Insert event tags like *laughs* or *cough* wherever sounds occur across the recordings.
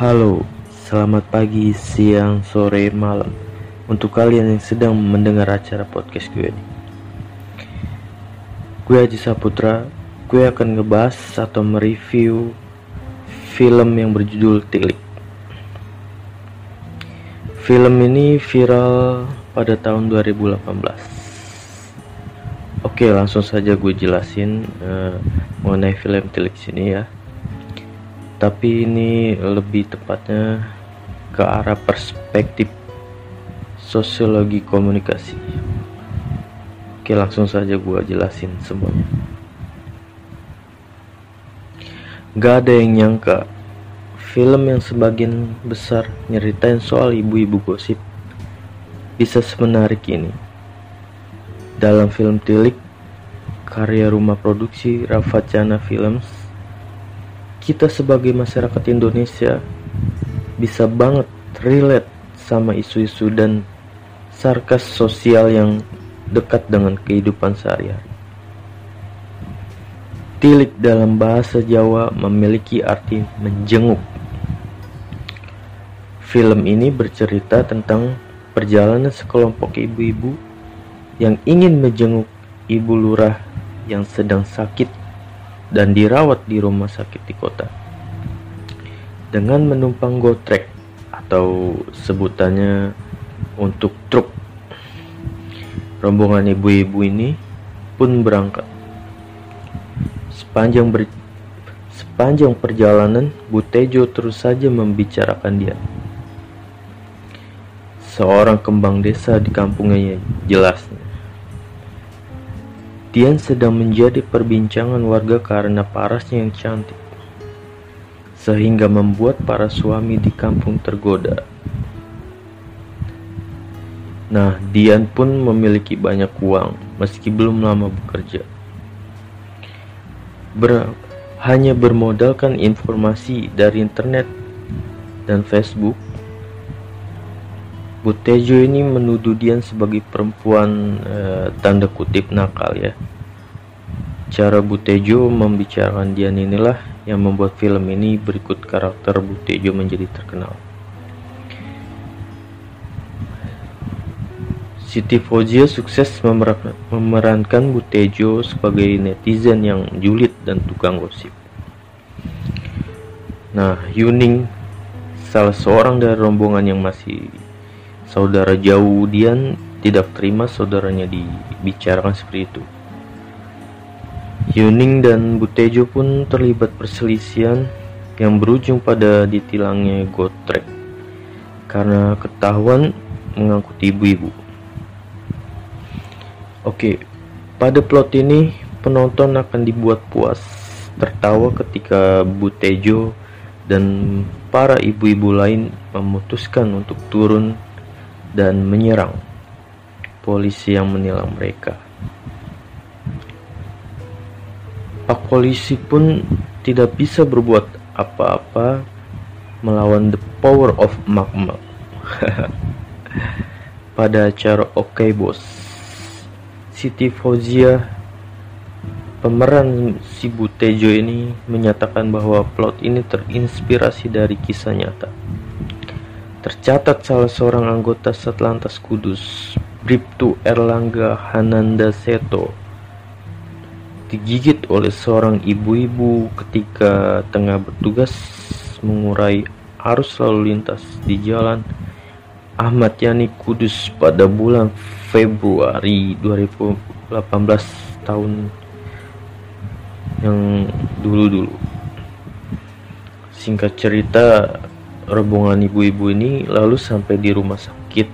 Halo, selamat pagi, siang, sore, malam. Untuk kalian yang sedang mendengar acara podcast gue ini. Gue Haji Saputra. Gue akan ngebahas atau mereview film yang berjudul Tilik. Film ini viral pada tahun 2018 Oke langsung saja gue jelasin uh, mengenai film Tilik sini ya tapi ini lebih tepatnya ke arah perspektif sosiologi komunikasi. Oke langsung saja gua jelasin semuanya. Gak ada yang nyangka film yang sebagian besar nyeritain soal ibu-ibu gosip bisa semenarik ini. Dalam film Tilik karya rumah produksi Rafacana Films kita sebagai masyarakat Indonesia bisa banget relate sama isu-isu dan sarkas sosial yang dekat dengan kehidupan sehari-hari. Tilik dalam bahasa Jawa memiliki arti menjenguk. Film ini bercerita tentang perjalanan sekelompok ibu-ibu yang ingin menjenguk ibu lurah yang sedang sakit dan dirawat di rumah sakit di kota. Dengan menumpang gotrek atau sebutannya untuk truk. Rombongan ibu-ibu ini pun berangkat. Sepanjang ber, sepanjang perjalanan, Butejo terus saja membicarakan dia. Seorang kembang desa di kampungnya jelasnya. Dian sedang menjadi perbincangan warga karena parasnya yang cantik, sehingga membuat para suami di kampung tergoda. Nah, Dian pun memiliki banyak uang meski belum lama bekerja. Ber hanya bermodalkan informasi dari internet dan Facebook Butejo ini menuduh Dian sebagai perempuan eh, tanda kutip nakal ya. Cara Butejo membicarakan Dian inilah yang membuat film ini berikut karakter Butejo menjadi terkenal. Siti Fozia sukses memerankan Butejo sebagai netizen yang julid dan tukang gosip. Nah, Yuning salah seorang dari rombongan yang masih saudara jauh Dian tidak terima saudaranya dibicarakan seperti itu. Yuning dan Butejo pun terlibat perselisihan yang berujung pada ditilangnya Gotrek karena ketahuan mengangkut ibu-ibu. Oke, pada plot ini penonton akan dibuat puas tertawa ketika Butejo dan para ibu-ibu lain memutuskan untuk turun dan menyerang polisi yang menilang mereka. Pak polisi pun tidak bisa berbuat apa-apa melawan the power of magma. *laughs* Pada acara Oke okay Bos, Siti Fauzia pemeran si Butejo ini menyatakan bahwa plot ini terinspirasi dari kisah nyata. Tercatat salah seorang anggota Satlantas Kudus, Bribtu Erlangga Hananda Seto, digigit oleh seorang ibu-ibu ketika tengah bertugas mengurai arus lalu lintas di jalan Ahmad Yani Kudus pada bulan Februari 2018 tahun yang dulu-dulu. Singkat cerita, rombongan ibu-ibu ini lalu sampai di rumah sakit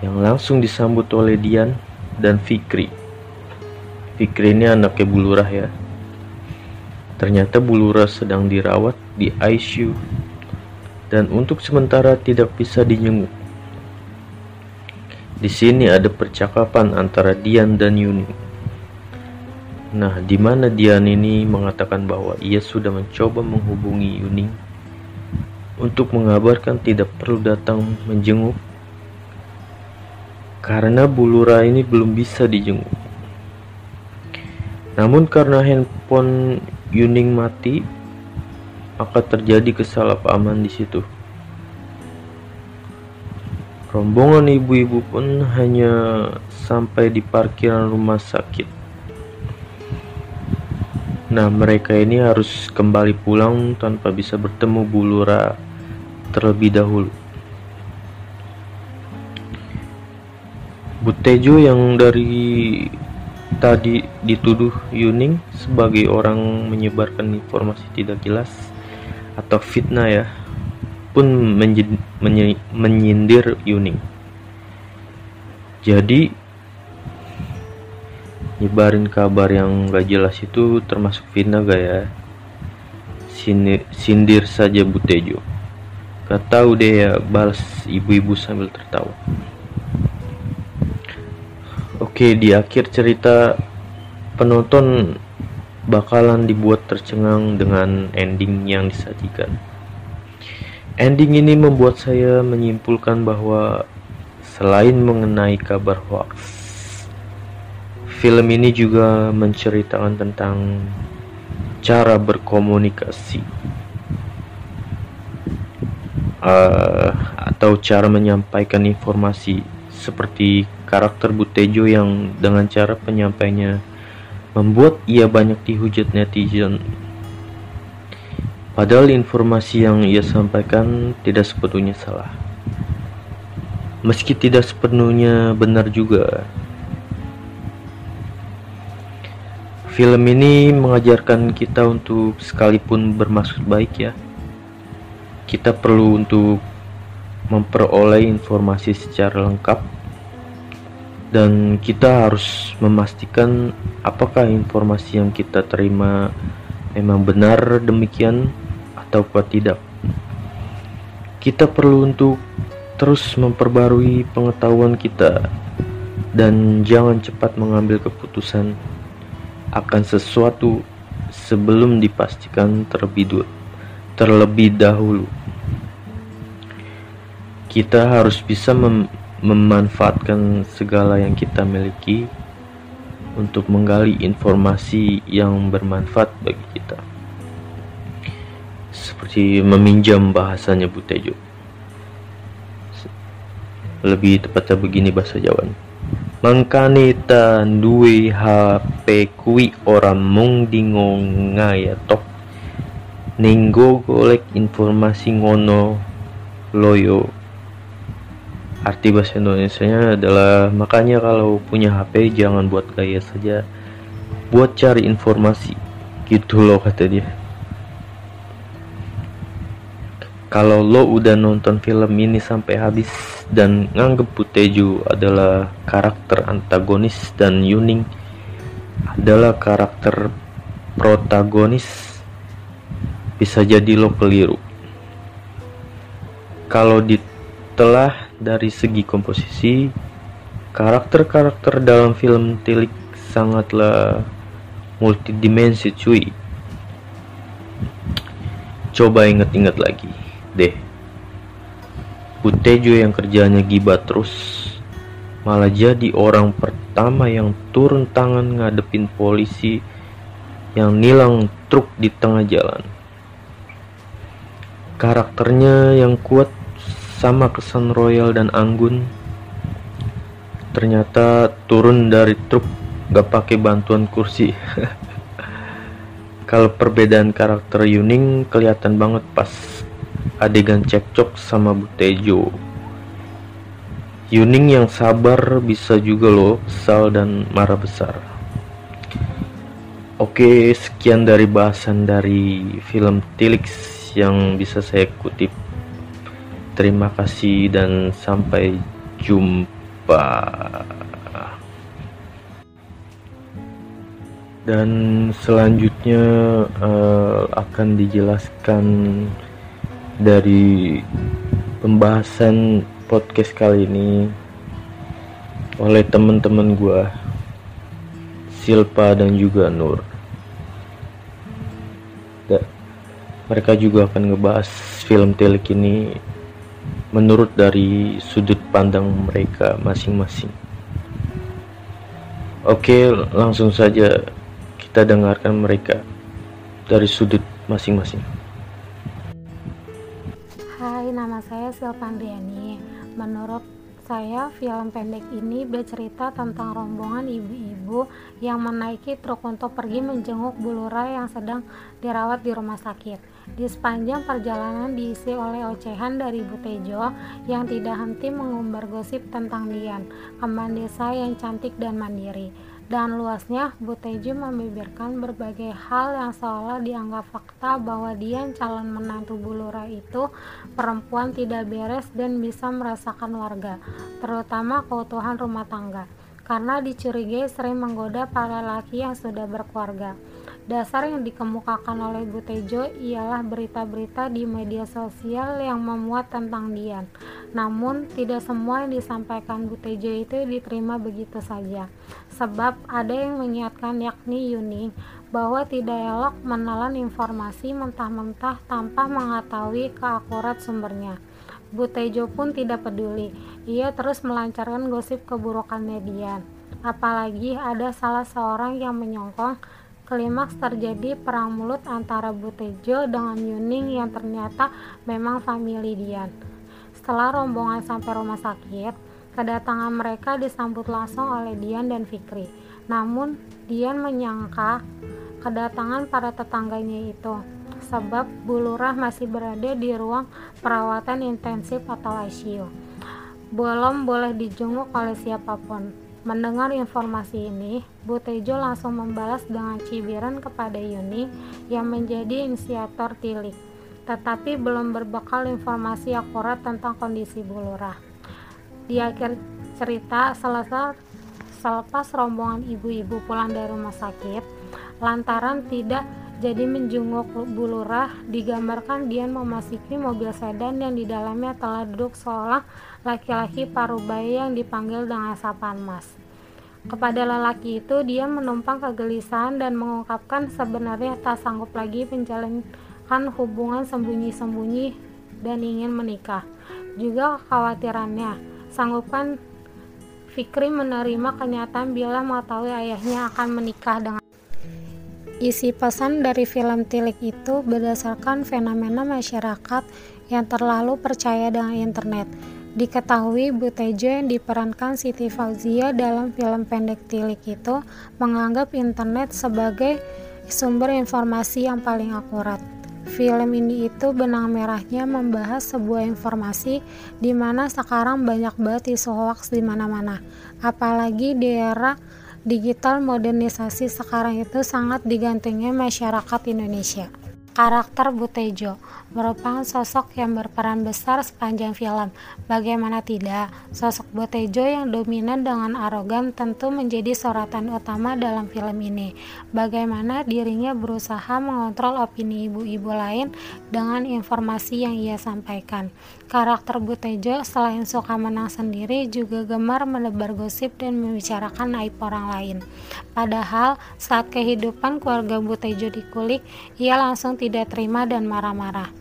yang langsung disambut oleh Dian dan Fikri. Fikri ini anaknya Bulurah ya. Ternyata Bulurah sedang dirawat di ICU dan untuk sementara tidak bisa dijenguk. Di sini ada percakapan antara Dian dan Yuni. Nah, di mana Dian ini mengatakan bahwa ia sudah mencoba menghubungi Yuning untuk mengabarkan tidak perlu datang menjenguk karena Bulura ini belum bisa dijenguk. Namun karena handphone Yuning mati, maka terjadi kesalahpahaman di situ. Rombongan ibu-ibu pun hanya sampai di parkiran rumah sakit. Nah, mereka ini harus kembali pulang tanpa bisa bertemu Bulura terlebih dahulu. Butejo yang dari tadi dituduh Yuning sebagai orang menyebarkan informasi tidak jelas atau fitnah ya pun menyindir Yuning. Jadi nyebarin kabar yang gak jelas itu termasuk fitnah gak ya? Sindir, sindir saja Butejo. Gak tahu deh ya balas ibu-ibu sambil tertawa. Oke di akhir cerita penonton bakalan dibuat tercengang dengan ending yang disajikan. Ending ini membuat saya menyimpulkan bahwa selain mengenai kabar hoax, film ini juga menceritakan tentang cara berkomunikasi uh, atau cara menyampaikan informasi seperti karakter Butejo yang dengan cara penyampainya membuat ia banyak dihujat netizen Padahal informasi yang ia sampaikan tidak sepenuhnya salah. Meski tidak sepenuhnya benar juga. Film ini mengajarkan kita untuk sekalipun bermaksud baik ya. Kita perlu untuk memperoleh informasi secara lengkap dan kita harus memastikan apakah informasi yang kita terima memang benar demikian ataukah tidak. Kita perlu untuk terus memperbarui pengetahuan kita dan jangan cepat mengambil keputusan akan sesuatu sebelum dipastikan terlebih, terlebih dahulu. Kita harus bisa mem memanfaatkan segala yang kita miliki untuk menggali informasi yang bermanfaat bagi kita. Seperti meminjam bahasanya Butejo lebih tepatnya begini bahasa Jawa mangkanita duwe HP kui orang mung dingo ngaya tok ninggo golek informasi ngono loyo. Arti bahasa Indonesia nya adalah makanya kalau punya HP jangan buat gaya saja. Buat cari informasi. Gitu loh kata dia. Kalau lo udah nonton film ini sampai habis dan nganggep Puteju adalah karakter antagonis dan Yuning adalah karakter protagonis bisa jadi lo keliru. Kalau ditelah dari segi komposisi karakter-karakter dalam film Tilik sangatlah multidimensi cuy. Coba inget-inget lagi deh. Butejo yang kerjanya gibat terus malah jadi orang pertama yang turun tangan ngadepin polisi yang nilang truk di tengah jalan. Karakternya yang kuat sama kesan royal dan anggun ternyata turun dari truk gak pakai bantuan kursi. *laughs* Kalau perbedaan karakter Yuning kelihatan banget pas adegan cekcok sama Butejo. Yuning yang sabar bisa juga loh kesal dan marah besar. Oke, sekian dari bahasan dari film Tilix yang bisa saya kutip. Terima kasih dan sampai jumpa. Dan selanjutnya uh, akan dijelaskan dari pembahasan podcast kali ini oleh teman-teman gue Silpa dan juga Nur mereka juga akan ngebahas film telik ini menurut dari sudut pandang mereka masing-masing oke langsung saja kita dengarkan mereka dari sudut masing-masing nama saya Silpandriani. Menurut saya, film pendek ini bercerita tentang rombongan ibu-ibu yang menaiki truk untuk pergi menjenguk Bulura yang sedang dirawat di rumah sakit. Di sepanjang perjalanan diisi oleh ocehan dari Bu Tejo yang tidak henti mengumbar gosip tentang Dian, kembang desa yang cantik dan mandiri dan luasnya, Bu Tejo membeberkan berbagai hal yang seolah dianggap fakta bahwa Dian calon menantu Bulura itu perempuan tidak beres dan bisa merasakan warga, terutama keutuhan rumah tangga, karena dicurigai sering menggoda para laki yang sudah berkeluarga. Dasar yang dikemukakan oleh Bu Tejo ialah berita-berita di media sosial yang memuat tentang Dian. Namun, tidak semua yang disampaikan Bu Tejo itu diterima begitu saja. Sebab ada yang mengingatkan yakni Yuning bahwa tidak elok menelan informasi mentah-mentah tanpa mengetahui keakurat sumbernya. Bu Tejo pun tidak peduli. Ia terus melancarkan gosip keburukannya Dian. Apalagi ada salah seorang yang menyongkong Klimaks terjadi perang mulut antara Butejo dengan Yuning yang ternyata memang famili Dian. Setelah rombongan sampai rumah sakit, kedatangan mereka disambut langsung oleh Dian dan Fikri. Namun, Dian menyangka kedatangan para tetangganya itu sebab Bulurah masih berada di ruang perawatan intensif atau ICU. Belum boleh dijenguk oleh siapa pun. Mendengar informasi ini, Bu Tejo langsung membalas dengan cibiran kepada Yuni yang menjadi inisiator tilik, tetapi belum berbekal informasi akurat tentang kondisi Bu Lurah. Di akhir cerita, selesai selepas rombongan ibu-ibu pulang dari rumah sakit, lantaran tidak jadi menjenguk Bu Lurah, digambarkan Dian memasuki mobil sedan yang di dalamnya telah duduk seolah laki-laki parubaya yang dipanggil dengan sapaan mas. Kepada lelaki itu, dia menumpang kegelisahan dan mengungkapkan sebenarnya tak sanggup lagi menjalankan hubungan sembunyi-sembunyi dan ingin menikah. Juga kekhawatirannya, sanggupkan Fikri menerima kenyataan bila mengetahui ayahnya akan menikah dengan Isi pesan dari film Tilik itu berdasarkan fenomena masyarakat yang terlalu percaya dengan internet Diketahui Bu Tejo yang diperankan Siti Fauzia dalam film pendek Tilik itu menganggap internet sebagai sumber informasi yang paling akurat. Film ini itu benang merahnya membahas sebuah informasi di mana sekarang banyak banget isu hoax di mana-mana. Apalagi di era digital modernisasi sekarang itu sangat digantungnya masyarakat Indonesia. Karakter Butejo merupakan sosok yang berperan besar sepanjang film. Bagaimana tidak, sosok Butejo yang dominan dengan arogan tentu menjadi sorotan utama dalam film ini. Bagaimana dirinya berusaha mengontrol opini ibu-ibu lain dengan informasi yang ia sampaikan. Karakter Butejo selain suka menang sendiri juga gemar menebar gosip dan membicarakan aib orang lain. Padahal saat kehidupan keluarga Butejo dikulik, ia langsung tidak terima dan marah-marah.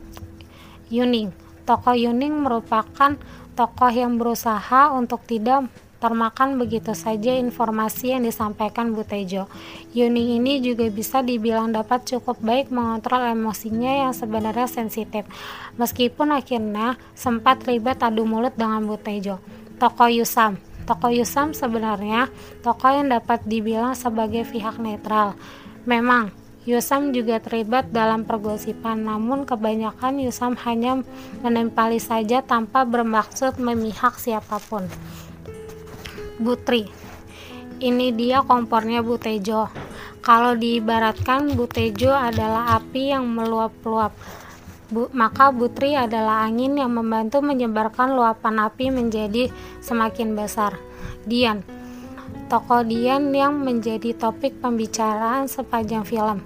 Yuning Tokoh Yuning merupakan tokoh yang berusaha untuk tidak termakan begitu saja informasi yang disampaikan Bu Tejo. Yuning ini juga bisa dibilang dapat cukup baik mengontrol emosinya yang sebenarnya sensitif. Meskipun akhirnya sempat ribet adu mulut dengan Bu Tejo. Tokoh Yusam Tokoh Yusam sebenarnya tokoh yang dapat dibilang sebagai pihak netral. Memang Yusam juga terlibat dalam pergosipan, namun kebanyakan Yusam hanya menempeli saja tanpa bermaksud memihak siapa pun. Butri Ini dia kompornya Butejo. Kalau diibaratkan Butejo adalah api yang meluap-luap, Bu, maka Butri adalah angin yang membantu menyebarkan luapan api menjadi semakin besar. Dian tokoh Dian yang menjadi topik pembicaraan sepanjang film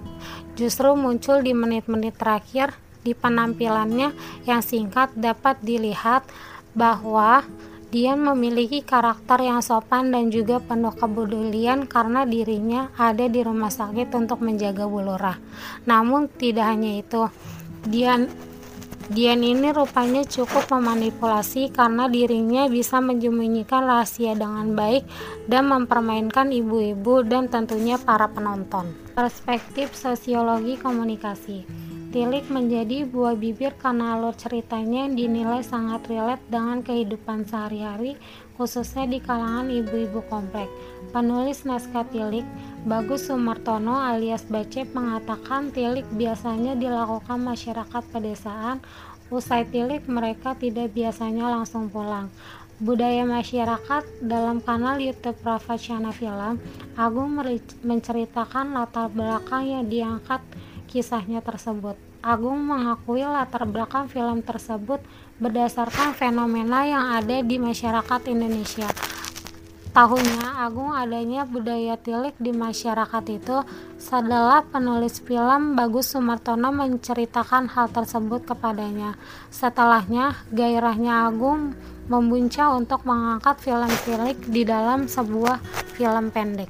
justru muncul di menit-menit terakhir di penampilannya yang singkat dapat dilihat bahwa Dian memiliki karakter yang sopan dan juga penuh kepedulian karena dirinya ada di rumah sakit untuk menjaga Bulura. Namun tidak hanya itu, Dian Dian ini rupanya cukup memanipulasi karena dirinya bisa menyembunyikan rahasia dengan baik dan mempermainkan ibu-ibu dan tentunya para penonton. Perspektif sosiologi komunikasi Tilik menjadi buah bibir karena alur ceritanya dinilai sangat relate dengan kehidupan sehari-hari, khususnya di kalangan ibu-ibu komplek. Penulis naskah Tilik, Bagus Sumartono alias Bacep mengatakan tilik biasanya dilakukan masyarakat pedesaan, usai tilik mereka tidak biasanya langsung pulang. Budaya masyarakat dalam kanal YouTube Rafa Chana Film, Agung menceritakan latar belakang yang diangkat kisahnya tersebut. Agung mengakui latar belakang film tersebut berdasarkan fenomena yang ada di masyarakat Indonesia. Tahunnya Agung adanya budaya tilik di masyarakat itu setelah penulis film Bagus Sumartono menceritakan hal tersebut kepadanya. Setelahnya, gairahnya Agung membuncah untuk mengangkat film tilik di dalam sebuah film pendek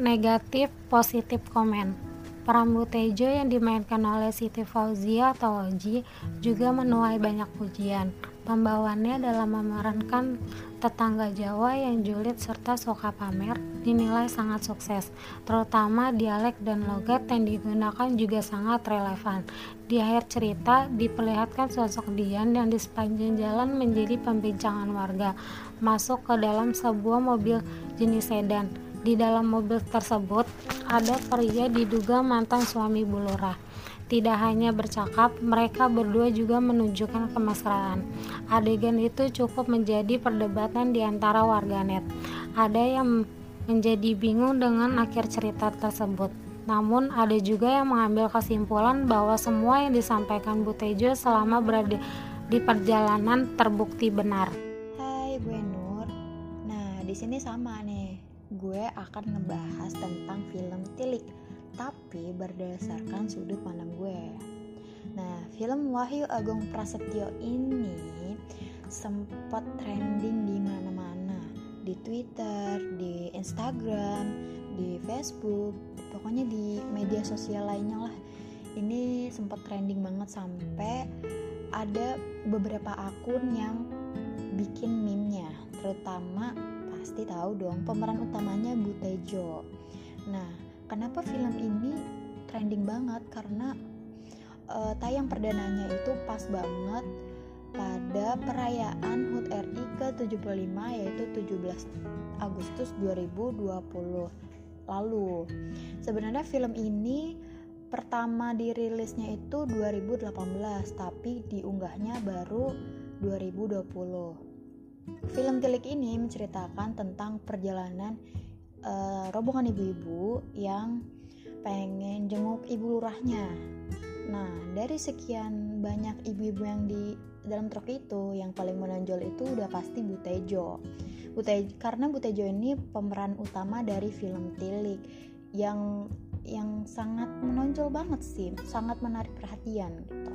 negatif positif komen Peran Tejo yang dimainkan oleh Siti Fauzia atau Oji juga menuai banyak pujian. Pembawaannya dalam memerankan tetangga Jawa yang julid serta suka pamer dinilai sangat sukses, terutama dialek dan logat yang digunakan juga sangat relevan. Di akhir cerita diperlihatkan sosok Dian yang di sepanjang jalan menjadi pembincangan warga, masuk ke dalam sebuah mobil jenis sedan di dalam mobil tersebut ada pria diduga mantan suami Bu Lurah. Tidak hanya bercakap, mereka berdua juga menunjukkan kemesraan. Adegan itu cukup menjadi perdebatan di antara warganet. Ada yang menjadi bingung dengan akhir cerita tersebut. Namun ada juga yang mengambil kesimpulan bahwa semua yang disampaikan Bu Tejo selama berada di perjalanan terbukti benar. Hai, gue Nur. Nah, di sini sama nih gue akan ngebahas tentang film Tilik, tapi berdasarkan sudut pandang gue. Nah, film Wahyu Agung Prasetyo ini sempat trending di mana-mana, di Twitter, di Instagram, di Facebook, pokoknya di media sosial lainnya lah. Ini sempat trending banget sampai ada beberapa akun yang bikin meme-nya, terutama pasti tahu dong pemeran utamanya Butejo. Nah, kenapa film ini trending banget? Karena uh, tayang perdananya itu pas banget pada perayaan HUT RI ke-75 yaitu 17 Agustus 2020 lalu. Sebenarnya film ini pertama dirilisnya itu 2018 tapi diunggahnya baru 2020. Film Tilik ini menceritakan tentang perjalanan uh, rombongan ibu-ibu yang pengen jenguk ibu lurahnya. Nah, dari sekian banyak ibu-ibu yang di dalam truk itu, yang paling menonjol itu udah pasti Bu Tejo. Karena Bu Tejo ini pemeran utama dari film Tilik yang yang sangat menonjol banget sih, sangat menarik perhatian gitu.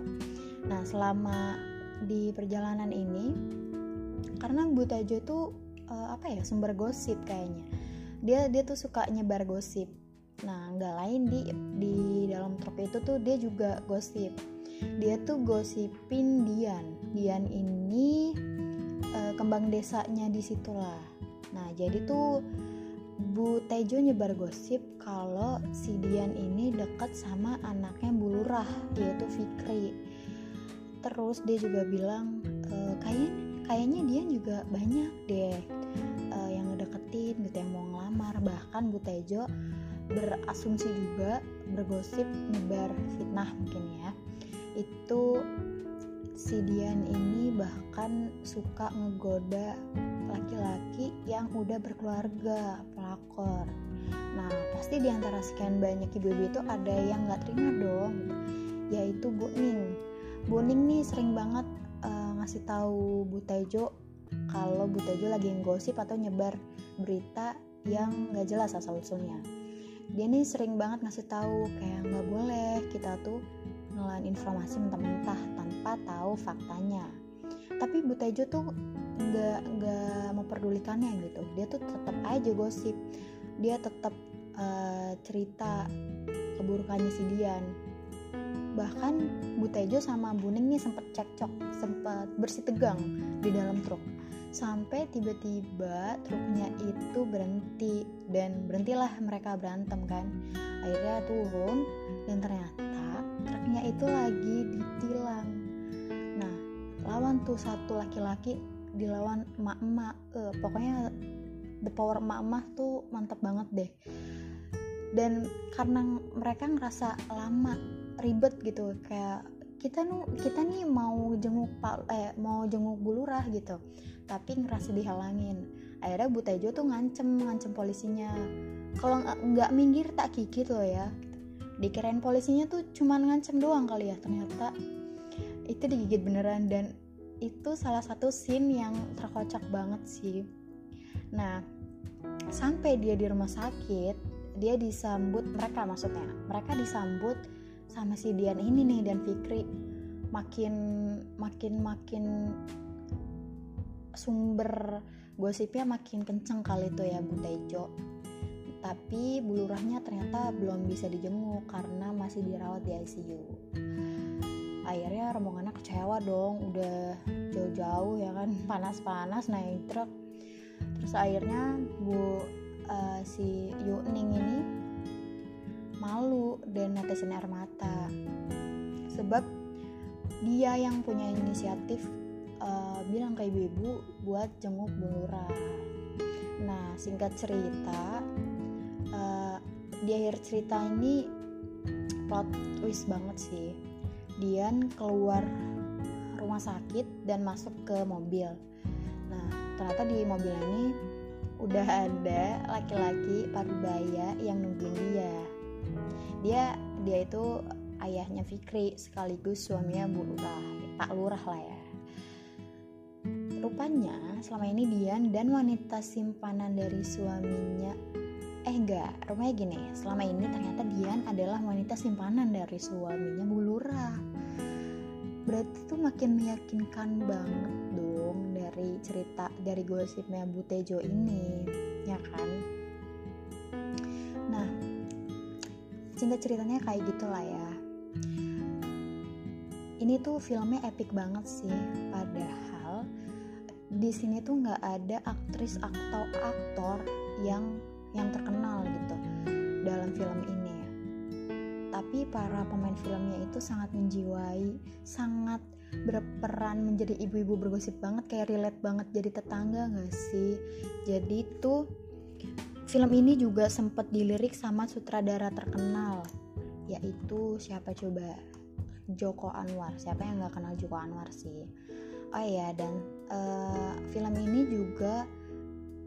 Nah, selama di perjalanan ini karena Bu Tajo tuh uh, apa ya sumber gosip kayaknya. Dia dia tuh suka nyebar gosip. Nah nggak lain di di dalam truk itu tuh dia juga gosip. Dia tuh gosipin Dian. Dian ini uh, kembang desanya di situlah. Nah jadi tuh Bu Tejo nyebar gosip kalau si Dian ini dekat sama anaknya Bu Lurah yaitu Fikri. Terus dia juga bilang e, kayaknya kayaknya dia juga banyak deh uh, yang ngedeketin gitu yang mau ngelamar. Bahkan Bu Tejo berasumsi juga bergosip nyebar fitnah mungkin ya. Itu si Dian ini bahkan suka ngegoda laki-laki yang udah berkeluarga pelakor. Nah pasti di antara sekian banyak ibu-ibu itu ada yang nggak terima dong yaitu Bu Ning. Bu Ning nih sering banget ngasih tahu Bu Tejo kalau Bu Tejo lagi ngosip atau nyebar berita yang nggak jelas asal usulnya. Dia nih sering banget ngasih tahu kayak nggak boleh kita tuh ngelan informasi mentah-mentah tanpa tahu faktanya. Tapi Bu Tejo tuh nggak nggak memperdulikannya gitu. Dia tuh tetap aja gosip. Dia tetap uh, cerita keburukannya si Dian bahkan Bu Tejo sama Bu Ning nih sempet cekcok sempet bersih tegang di dalam truk. Sampai tiba-tiba truknya itu berhenti dan berhentilah mereka berantem kan. Akhirnya turun dan ternyata truknya itu lagi ditilang. Nah lawan tuh satu laki-laki dilawan emak-emak. Uh, pokoknya the power emak-emak tuh mantep banget deh. Dan karena mereka ngerasa lama ribet gitu. Kayak kita nu kita nih mau jenguk pak eh mau jenguk bulurah gitu tapi ngerasa dihalangin. Akhirnya Bu Tejo tuh ngancem ngancem polisinya. Kalau nggak minggir tak gigit loh ya. Dikirain polisinya tuh cuman ngancem doang kali ya ternyata itu digigit beneran. Dan itu salah satu scene yang terkocak banget sih. Nah sampai dia di rumah sakit dia disambut mereka maksudnya. Mereka disambut sama si Dian ini nih dan Fikri. Makin makin makin sumber gosipnya makin kenceng kali itu ya Bu Tejo tapi bulurahnya ternyata belum bisa dijenguk karena masih dirawat di ICU akhirnya rombongannya kecewa dong udah jauh-jauh ya kan *laughs* panas-panas naik truk. Terus akhirnya Bu uh, si Yuning ini malu dan netesin air mata. Sebab dia yang punya inisiatif uh, bilang ke ibu-ibu buat jenguk Bu Lurah nah singkat cerita uh, di akhir cerita ini plot twist banget sih. Dian keluar rumah sakit dan masuk ke mobil. Nah ternyata di mobil ini udah ada laki-laki parubaya yang nungguin dia dia dia itu ayahnya Fikri sekaligus suaminya Bu Lurah Pak Lurah lah ya. Rupanya selama ini Dian dan wanita simpanan dari suaminya eh enggak rupanya gini selama ini ternyata Dian adalah wanita simpanan dari suaminya Bu Lurah. Berarti tuh makin meyakinkan banget dong dari cerita dari gosipnya Bu Tejo ini ya kan singkat ceritanya kayak gitulah ya. Ini tuh filmnya epic banget sih. Padahal di sini tuh nggak ada aktris atau aktor yang yang terkenal gitu dalam film ini. Ya tapi para pemain filmnya itu sangat menjiwai sangat berperan menjadi ibu-ibu bergosip banget kayak relate banget jadi tetangga gak sih? Jadi tuh Film ini juga sempat dilirik sama sutradara terkenal, yaitu siapa coba? Joko Anwar. Siapa yang nggak kenal Joko Anwar sih? Oh iya, dan uh, film ini juga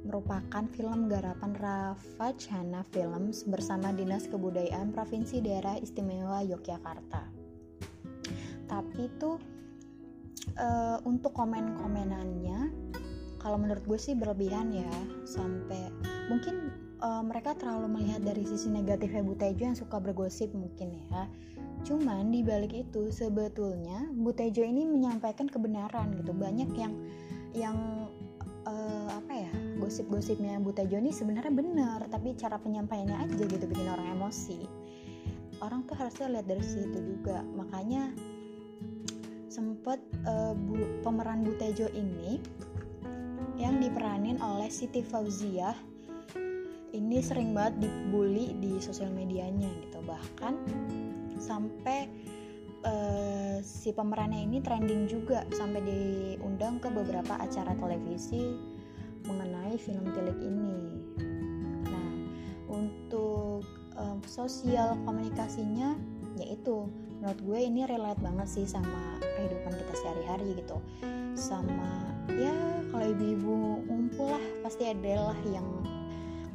merupakan film garapan Rafa Chana Films bersama Dinas Kebudayaan Provinsi Daerah Istimewa Yogyakarta. Tapi itu uh, untuk komen-komenannya, kalau menurut gue sih berlebihan ya, sampai mungkin uh, mereka terlalu melihat dari sisi negatif Bu Tejo yang suka bergosip mungkin ya. Cuman di balik itu sebetulnya Bu Tejo ini menyampaikan kebenaran gitu. Banyak yang yang uh, apa ya gosip-gosipnya Bu Tejo ini sebenarnya benar tapi cara penyampaiannya aja gitu bikin orang emosi. Orang tuh harusnya lihat dari situ juga. Makanya sempet uh, bu, pemeran Bu Tejo ini yang diperanin oleh Siti Fauziah ini sering banget dibully di sosial medianya gitu. Bahkan sampai uh, si pemerannya ini trending juga sampai diundang ke beberapa acara televisi mengenai film tilik ini. Nah untuk um, sosial komunikasinya yaitu menurut gue ini relate banget sih sama kehidupan kita sehari-hari gitu. Sama ya kalau ibu-ibu ngumpul lah pasti adalah yang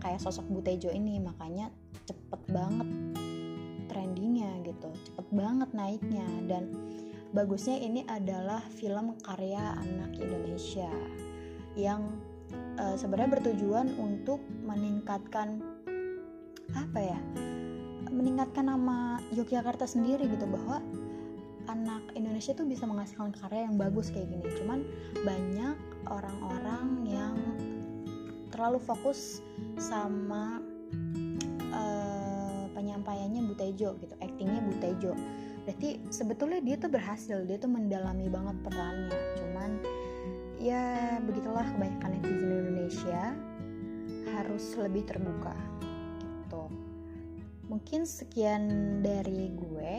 kayak sosok Bu Tejo ini makanya cepet banget trendingnya gitu cepet banget naiknya. Dan bagusnya ini adalah film karya anak Indonesia yang uh, sebenarnya bertujuan untuk meningkatkan apa ya meningkatkan nama Yogyakarta sendiri gitu bahwa anak Indonesia tuh bisa menghasilkan karya yang bagus kayak gini. Cuman banyak orang-orang yang terlalu fokus sama uh, penyampaiannya Bu Tejo gitu actingnya Bu Tejo. Berarti sebetulnya dia tuh berhasil dia tuh mendalami banget perannya. Cuman ya begitulah kebanyakan netizen Indonesia harus lebih terbuka gitu. Mungkin sekian dari gue